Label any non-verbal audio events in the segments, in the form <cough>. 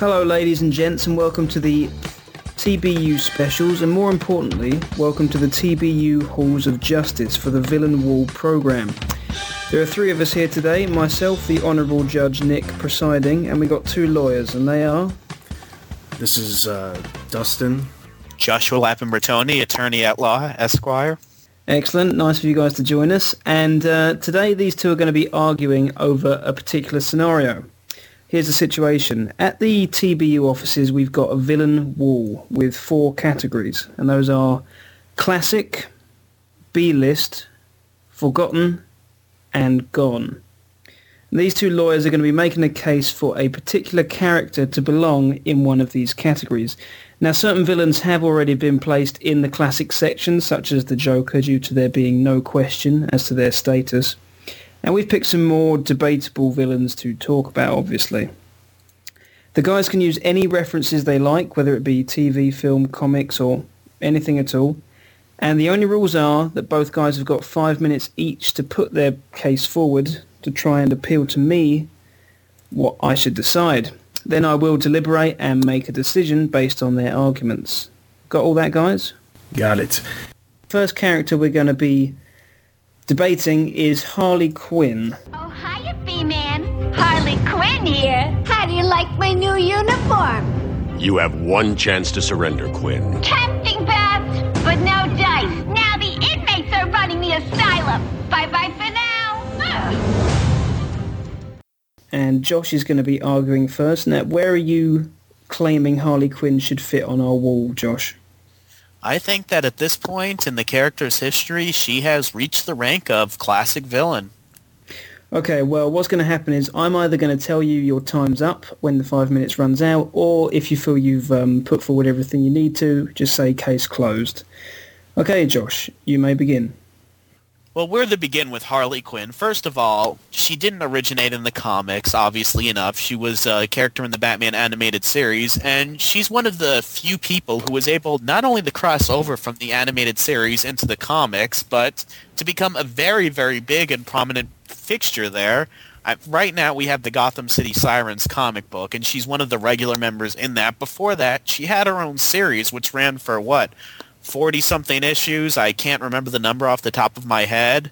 Hello, ladies and gents, and welcome to the TBU specials, and more importantly, welcome to the TBU Halls of Justice for the Villain Wall program. There are three of us here today, myself, the Honourable Judge Nick presiding, and we got two lawyers, and they are... This is uh, Dustin. Joshua Lappin Bertone, attorney at law, Esquire. Excellent. Nice for you guys to join us. And uh, today these two are going to be arguing over a particular scenario. Here's the situation. At the TBU offices, we've got a villain wall with four categories. And those are classic, B-list, forgotten, and gone. These two lawyers are going to be making a case for a particular character to belong in one of these categories. Now, certain villains have already been placed in the classic section, such as the Joker, due to there being no question as to their status. And we've picked some more debatable villains to talk about, obviously. The guys can use any references they like, whether it be TV, film, comics, or anything at all. And the only rules are that both guys have got five minutes each to put their case forward to try and appeal to me what I should decide. Then I will deliberate and make a decision based on their arguments. Got all that, guys? Got it. First character we're going to be debating is Harley Quinn. Oh, hiya, B-Man. Harley Quinn here. How do you like my new uniform? You have one chance to surrender, Quinn. Tempting, Babs, but no dice. Now the inmates are running the asylum. Bye-bye for now. Ugh. And Josh is going to be arguing first. Now, where are you claiming Harley Quinn should fit on our wall, Josh? I think that at this point in the character's history, she has reached the rank of classic villain. Okay, well, what's going to happen is I'm either going to tell you your time's up when the five minutes runs out, or if you feel you've um, put forward everything you need to, just say case closed. Okay, Josh, you may begin. Well, where to begin with Harley Quinn? First of all, she didn't originate in the comics, obviously enough. She was a character in the Batman animated series, and she's one of the few people who was able not only to cross over from the animated series into the comics, but to become a very, very big and prominent fixture there. Right now, we have the Gotham City Sirens comic book, and she's one of the regular members in that. Before that, she had her own series, which ran for what? 40 something issues. I can't remember the number off the top of my head.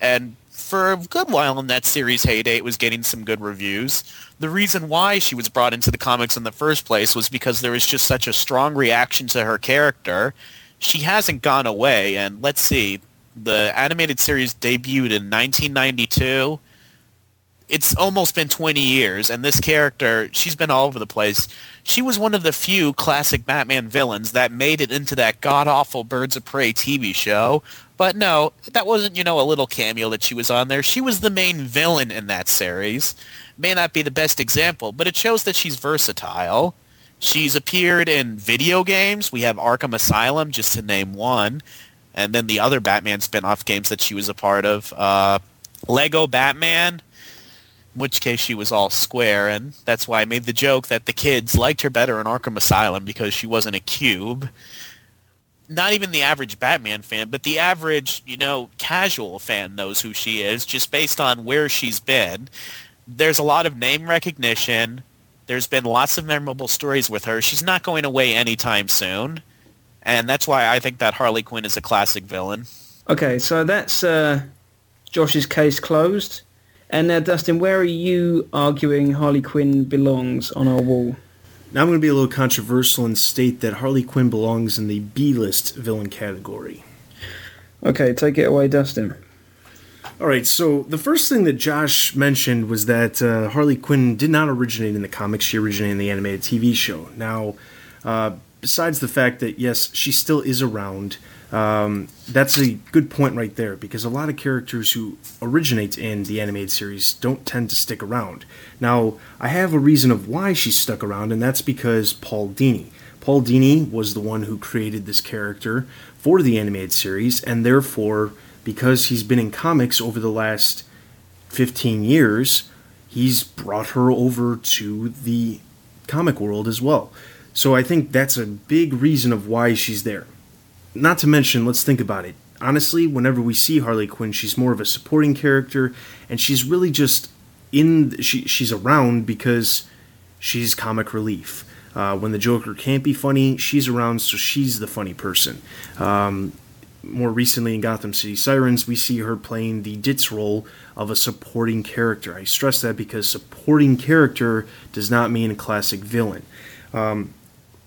And for a good while in that series heyday, it was getting some good reviews. The reason why she was brought into the comics in the first place was because there was just such a strong reaction to her character. She hasn't gone away, and let's see, the animated series debuted in 1992 it's almost been 20 years and this character she's been all over the place. She was one of the few classic batman villains that made it into that god-awful birds of prey tv show. But no that wasn't you know a little cameo that she was on there. She was the main villain in that series. May not be the best example but it shows that she's versatile. She's appeared in video games. We have arkham asylum just to name one and then the other batman spin-off games that she was a part of uh, lego batman which case she was all square, and that's why I made the joke that the kids liked her better in Arkham Asylum because she wasn't a cube. Not even the average Batman fan, but the average, you know, casual fan knows who she is just based on where she's been. There's a lot of name recognition. There's been lots of memorable stories with her. She's not going away anytime soon. And that's why I think that Harley Quinn is a classic villain. Okay, so that's uh, Josh's case closed. And now, Dustin, where are you arguing Harley Quinn belongs on our wall? Now I'm going to be a little controversial and state that Harley Quinn belongs in the B-list villain category. Okay, take it away, Dustin. All right, so the first thing that Josh mentioned was that uh, Harley Quinn did not originate in the comics; she originated in the animated TV show. Now, uh, besides the fact that yes, she still is around, um, that's a good point right there because a lot of characters who originate in the animated series don't tend to stick around. Now, I have a reason of why she stuck around, and that's because Paul Dini. Paul Dini was the one who created this character for the animated series, and therefore, because he's been in comics over the last 15 years, he's brought her over to the comic world as well. So I think that's a big reason of why she's there. Not to mention, let's think about it. Honestly, whenever we see Harley Quinn, she's more of a supporting character, and she's really just in. She she's around because she's comic relief. Uh, when the Joker can't be funny, she's around, so she's the funny person. Um, more recently in Gotham City Sirens, we see her playing the Ditz role of a supporting character. I stress that because supporting character does not mean a classic villain. Um,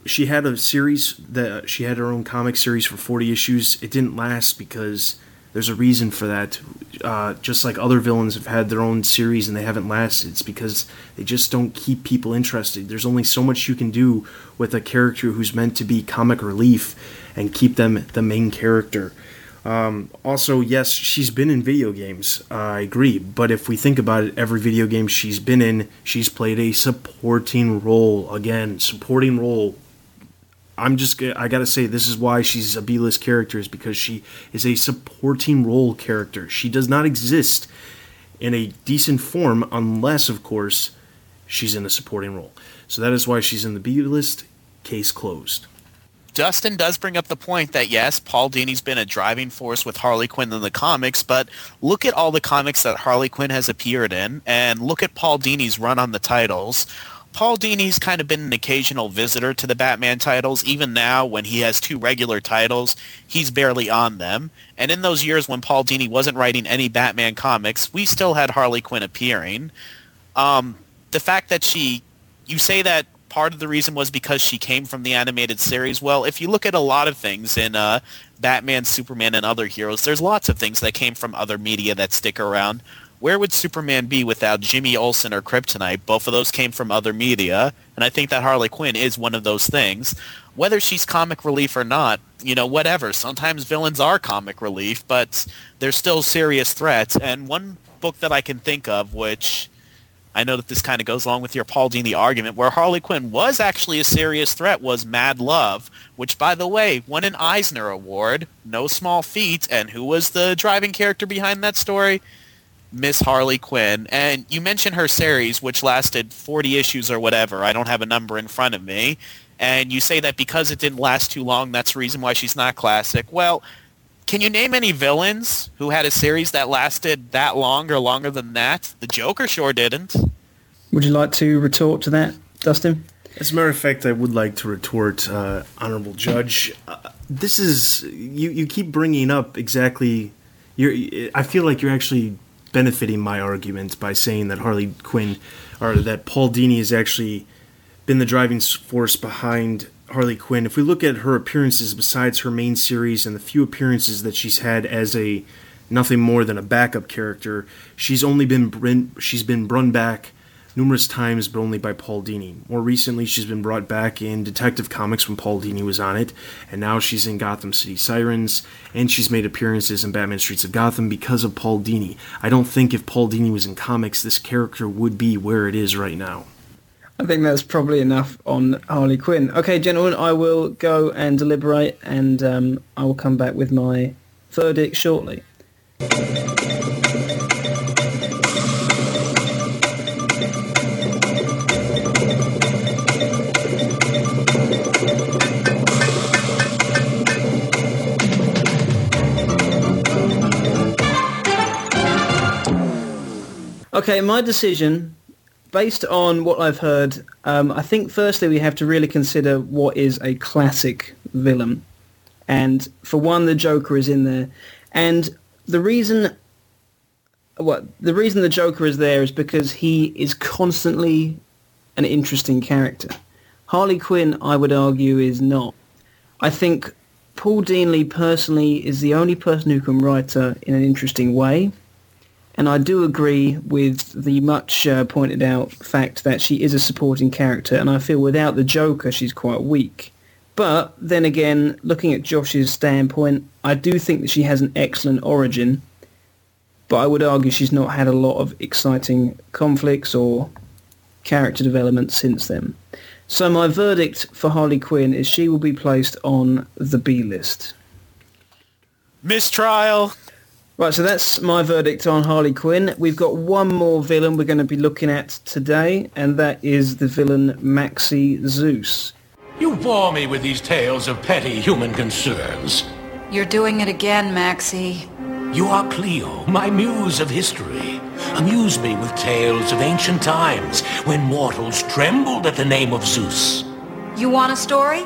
she had a series that she had her own comic series for 40 issues. It didn't last because there's a reason for that. Uh, just like other villains have had their own series and they haven't lasted, it's because they just don't keep people interested. There's only so much you can do with a character who's meant to be comic relief and keep them the main character. Um, also, yes, she's been in video games. Uh, I agree, but if we think about it, every video game she's been in, she's played a supporting role. Again, supporting role I'm just I gotta say this is why she's a B-list character is because she is a supporting role character. She does not exist in a decent form unless, of course, she's in a supporting role. So that is why she's in the B-list. Case closed. Dustin does bring up the point that yes, Paul Dini's been a driving force with Harley Quinn in the comics, but look at all the comics that Harley Quinn has appeared in, and look at Paul Dini's run on the titles. Paul Dini's kind of been an occasional visitor to the Batman titles. Even now, when he has two regular titles, he's barely on them. And in those years when Paul Dini wasn't writing any Batman comics, we still had Harley Quinn appearing. Um, the fact that she, you say that part of the reason was because she came from the animated series. Well, if you look at a lot of things in uh, Batman, Superman, and other heroes, there's lots of things that came from other media that stick around where would Superman be without Jimmy Olsen or Kryptonite? Both of those came from other media, and I think that Harley Quinn is one of those things. Whether she's comic relief or not, you know, whatever. Sometimes villains are comic relief, but they're still serious threats. And one book that I can think of, which I know that this kind of goes along with your Paul Dini argument, where Harley Quinn was actually a serious threat, was Mad Love, which, by the way, won an Eisner Award. No small feat. And who was the driving character behind that story? Miss Harley Quinn. And you mentioned her series, which lasted 40 issues or whatever. I don't have a number in front of me. And you say that because it didn't last too long, that's the reason why she's not classic. Well, can you name any villains who had a series that lasted that long or longer than that? The Joker sure didn't. Would you like to retort to that, Dustin? As a matter of fact, I would like to retort, uh, honorable judge. Uh, this is you. You keep bringing up exactly. You're. I feel like you're actually benefiting my argument by saying that Harley Quinn or that Paul Dini has actually been the driving force behind Harley Quinn. If we look at her appearances besides her main series and the few appearances that she's had as a nothing more than a backup character, she's only been she's been run back numerous times, but only by Paul Dini. More recently, she's been brought back in Detective Comics when Paul Dini was on it, and now she's in Gotham City Sirens, and she's made appearances in Batman Streets of Gotham because of Paul Dini. I don't think if Paul Dini was in comics, this character would be where it is right now. I think that's probably enough on Harley Quinn. Okay, gentlemen, I will go and deliberate, and um, I will come back with my verdict shortly. Okay, my decision, based on what I've heard, um, I think firstly we have to really consider what is a classic villain. And for one, the Joker is in there. And the reason what the reason the Joker is there is because he is constantly an interesting character. Harley Quinn, I would argue, is not. I think Paul Dini personally is the only person who can write her in an interesting way. And I do agree with the much uh, pointed out fact that she is a supporting character, and I feel without the Joker, she's quite weak. But then again, looking at Josh's standpoint, I do think that she has an excellent origin, but I would argue she's not had a lot of exciting conflicts or character development since then. So my verdict for Harley Quinn is she will be placed on the B list. Mistrial. Right, so that's my verdict on Harley Quinn. We've got one more villain we're going to be looking at today, and that is the villain Maxie Zeus. You bore me with these tales of petty human concerns. You're doing it again, Maxie. You are Cleo, my muse of history. Amuse me with tales of ancient times when mortals trembled at the name of Zeus. You want a story?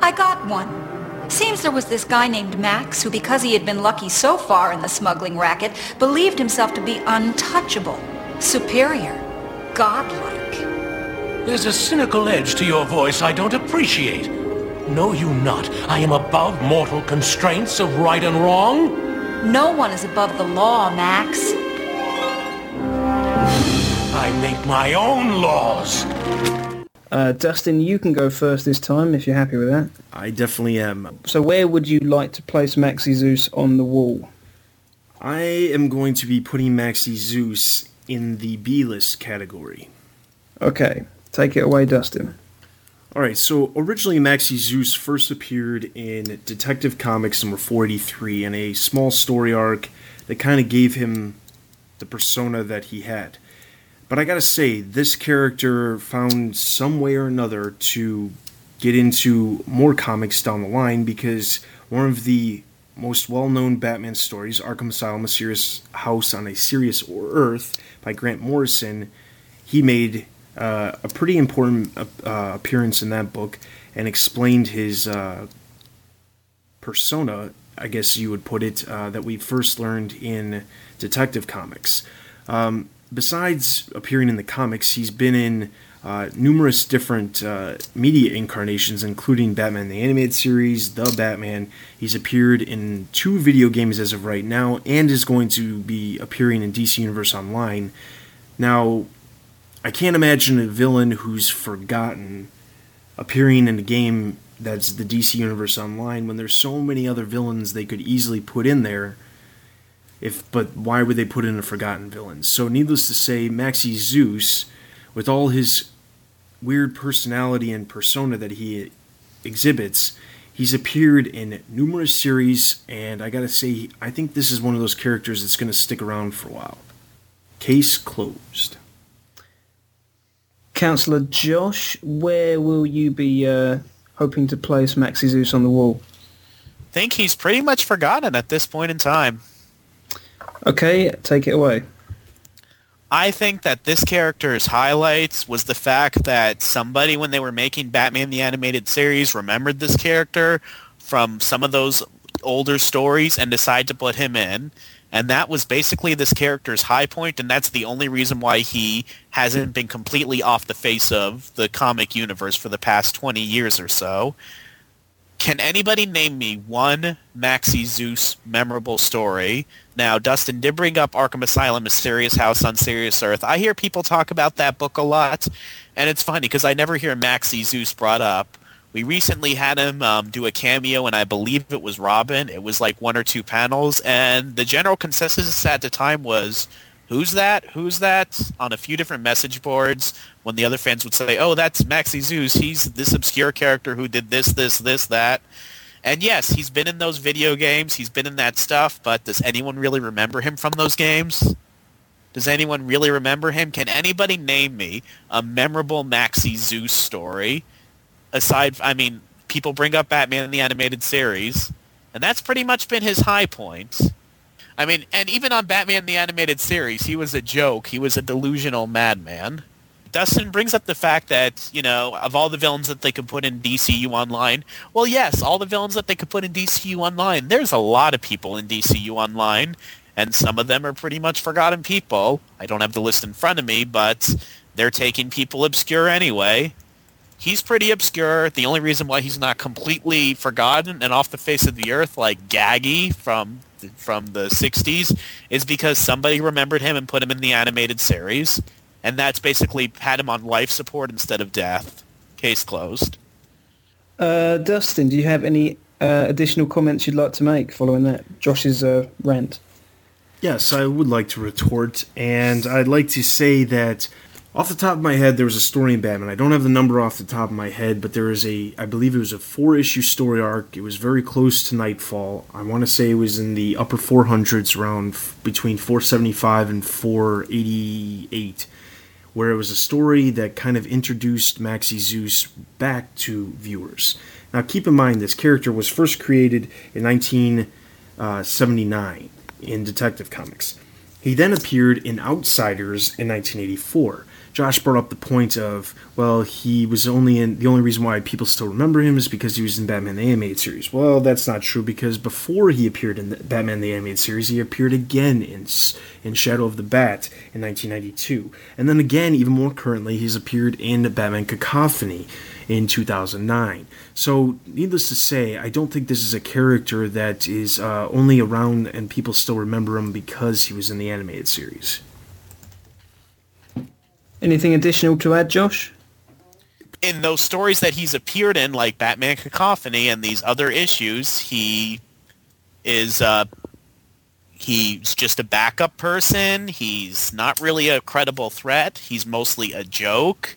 I got one. Seems there was this guy named Max who, because he had been lucky so far in the smuggling racket, believed himself to be untouchable, superior, godlike. There's a cynical edge to your voice I don't appreciate. Know you not, I am above mortal constraints of right and wrong? No one is above the law, Max. I make my own laws. Uh, Dustin, you can go first this time if you're happy with that. I definitely am. So where would you like to place Maxie Zeus on the wall? I am going to be putting Maxie Zeus in the B-list category. Okay, take it away, Dustin. Alright, so originally Maxie Zeus first appeared in Detective Comics number 483 in a small story arc that kind of gave him the persona that he had. But I gotta say, this character found some way or another to get into more comics down the line because one of the most well known Batman stories, Arkham Asylum, A Serious House on a Serious Earth by Grant Morrison, he made uh, a pretty important uh, appearance in that book and explained his uh, persona, I guess you would put it, uh, that we first learned in Detective Comics. Um, besides appearing in the comics, he's been in uh, numerous different uh, media incarnations, including Batman the Animated Series, The Batman. He's appeared in two video games as of right now, and is going to be appearing in DC Universe Online. Now, I can't imagine a villain who's forgotten appearing in a game that's the DC Universe Online when there's so many other villains they could easily put in there if but why would they put in a forgotten villain? So needless to say, Maxie Zeus, with all his weird personality and persona that he exhibits, he's appeared in numerous series, and I gotta say, I think this is one of those characters that's gonna stick around for a while. Case closed. Councillor Josh, where will you be uh, hoping to place Maxie Zeus on the wall? I think he's pretty much forgotten at this point in time. Okay, take it away. I think that this character's highlights was the fact that somebody, when they were making Batman the Animated Series, remembered this character from some of those older stories and decided to put him in. And that was basically this character's high point, and that's the only reason why he hasn't been completely off the face of the comic universe for the past 20 years or so. Can anybody name me one Maxie Zeus memorable story? Now, Dustin did bring up Arkham Asylum, A Serious House on Serious Earth. I hear people talk about that book a lot, and it's funny because I never hear Maxie Zeus brought up. We recently had him um, do a cameo, and I believe it was Robin. It was like one or two panels, and the general consensus at the time was, who's that? Who's that? On a few different message boards, when the other fans would say, oh, that's Maxie Zeus. He's this obscure character who did this, this, this, that. And yes, he's been in those video games. He's been in that stuff, but does anyone really remember him from those games? Does anyone really remember him? Can anybody name me a memorable Maxie Zeus story? Aside, I mean, people bring up Batman in the animated series, and that's pretty much been his high point. I mean, and even on Batman the animated series, he was a joke. He was a delusional madman. Dustin brings up the fact that, you know, of all the villains that they could put in DCU Online, well, yes, all the villains that they could put in DCU Online, there's a lot of people in DCU Online, and some of them are pretty much forgotten people. I don't have the list in front of me, but they're taking people obscure anyway. He's pretty obscure. The only reason why he's not completely forgotten and off the face of the earth like Gaggy from from the 60s is because somebody remembered him and put him in the animated series and that's basically had him on life support instead of death. Case closed. Uh, Dustin, do you have any uh, additional comments you'd like to make following that Josh's uh, rant? Yes, I would like to retort, and I'd like to say that off the top of my head, there was a story in Batman. I don't have the number off the top of my head, but there is a, I believe it was a four issue story arc. It was very close to Knightfall. I want to say it was in the upper 400s, around f- between 475 and 488, where it was a story that kind of introduced Maxie Zeus back to viewers. Now, keep in mind, this character was first created in 1979 in Detective Comics. He then appeared in Outsiders in 1984. Josh brought up the point of, well, he was only in the only reason why people still remember him is because he was in Batman the Animated Series. Well, that's not true because before he appeared in the Batman the Animated Series, he appeared again in in Shadow of the Bat in 1992, and then again, even more currently, he's appeared in Batman Cacophony in 2009. So, needless to say, I don't think this is a character that is uh, only around and people still remember him because he was in the animated series. Anything additional to add, Josh? In those stories that he's appeared in, like Batman Cacophony and these other issues, he is uh, he's just a backup person. He's not really a credible threat. He's mostly a joke.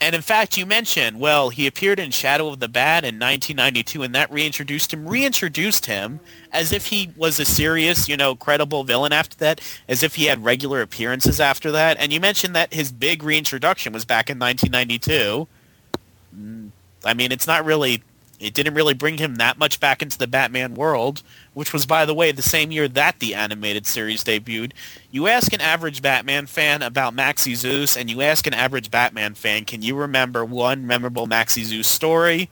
And in fact, you mentioned, well, he appeared in Shadow of the Bat in 1992, and that reintroduced him, reintroduced him as if he was a serious, you know, credible villain after that, as if he had regular appearances after that. And you mentioned that his big reintroduction was back in 1992. Mm, I mean, it's not really it didn't really bring him that much back into the Batman world, which was, by the way, the same year that the animated series debuted. You ask an average Batman fan about Maxie Zeus, and you ask an average Batman fan, can you remember one memorable Maxie Zeus story?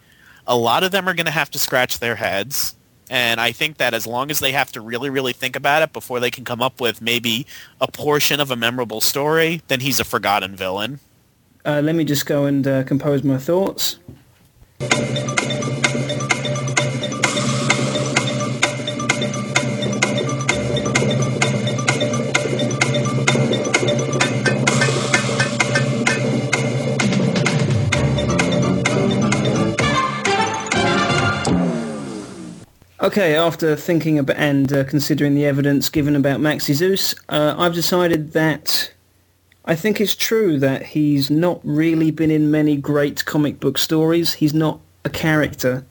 A lot of them are going to have to scratch their heads. And I think that as long as they have to really, really think about it before they can come up with maybe a portion of a memorable story, then he's a forgotten villain. Uh, let me just go and uh, compose my thoughts. Okay, after thinking about and uh, considering the evidence given about Maxie Zeus, uh, I've decided that I think it's true that he's not really been in many great comic book stories. He's not a character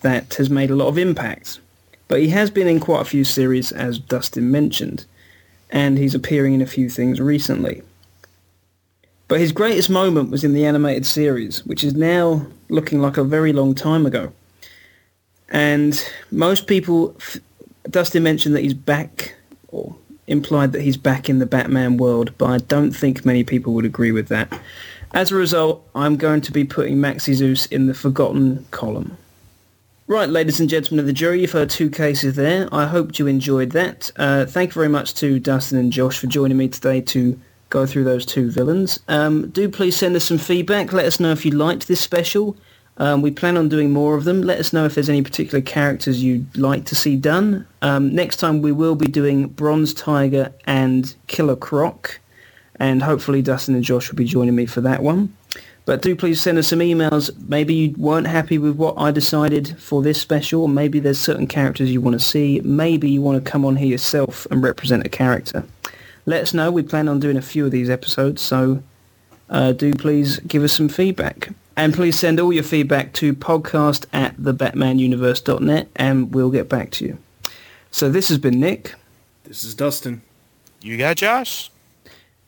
that has made a lot of impact. But he has been in quite a few series, as Dustin mentioned, and he's appearing in a few things recently. But his greatest moment was in the animated series, which is now looking like a very long time ago. And most people, Dustin mentioned that he's back, or implied that he's back in the Batman world, but I don't think many people would agree with that. As a result, I'm going to be putting Maxie Zeus in the forgotten column. Right, ladies and gentlemen of the jury, you've heard two cases there. I hope you enjoyed that. Uh, thank you very much to Dustin and Josh for joining me today to go through those two villains. Um, do please send us some feedback. Let us know if you liked this special. Um, we plan on doing more of them. Let us know if there's any particular characters you'd like to see done. Um, next time we will be doing Bronze Tiger and Killer Croc, and hopefully Dustin and Josh will be joining me for that one. But do please send us some emails. Maybe you weren't happy with what I decided for this special, maybe there's certain characters you want to see. Maybe you want to come on here yourself and represent a character. Let us know. We plan on doing a few of these episodes, so uh, do please give us some feedback. And please send all your feedback to podcast at thebatmanuniverse.net and we'll get back to you. So this has been Nick. This is Dustin. You got Josh?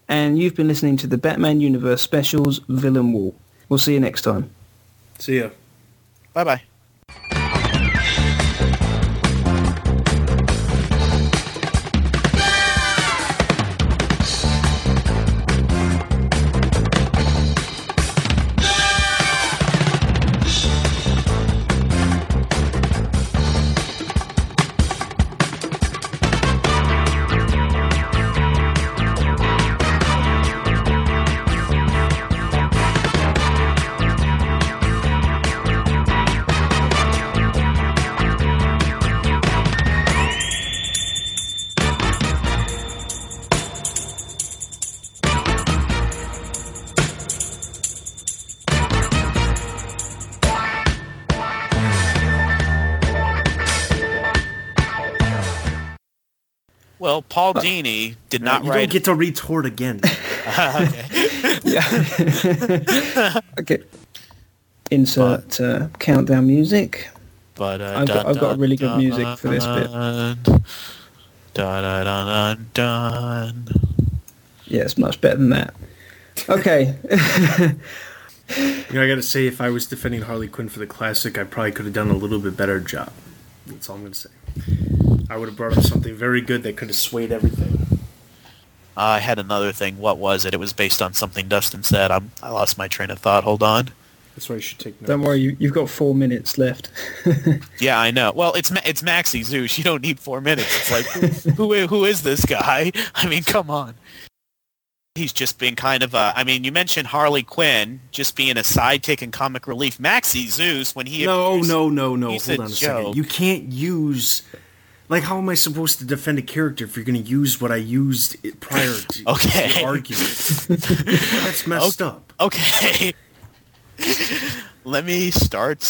And you've been listening to the Batman Universe Specials Villain Wall. We'll see you next time. See ya. Bye-bye. Well, Paul Dini did not you write. don't get to retort again. <laughs> Yeah. <laughs> okay. Insert uh, countdown music. But uh, I've got- dun, I've got dun, really good music for this bit. dun, Dun, dun, dun, dun, dun. Yeah, it's much better than that. Okay. You know, I gotta say, if I was defending Harley Quinn for the classic, I probably could have done a little bit better job. That's all I'm gonna say. I would have brought up something very good that could have swayed everything. I had another thing. What was it? It was based on something Dustin said. I'm, I lost my train of thought. Hold on. That's why you should take notes. Don't worry, you, you've got four minutes left. <laughs> Yeah, I know. Well, it's it's Maxie Zeus. You don't need four minutes. It's like who <laughs> who who is this guy? I mean, come on. He's just been kind of a. I mean, you mentioned Harley Quinn just being a sidekick and comic relief. Maxie Zeus when he No, appears- no, no, no. he's Hold a on a second. You can't use. Like, how am I supposed to defend a character if you're going to use what I used prior to <laughs> Okay. the argument? <laughs> That's messed up. Okay. <laughs> Let me start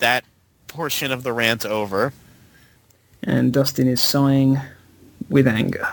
that portion of the rant over. And Dustin is sighing with anger.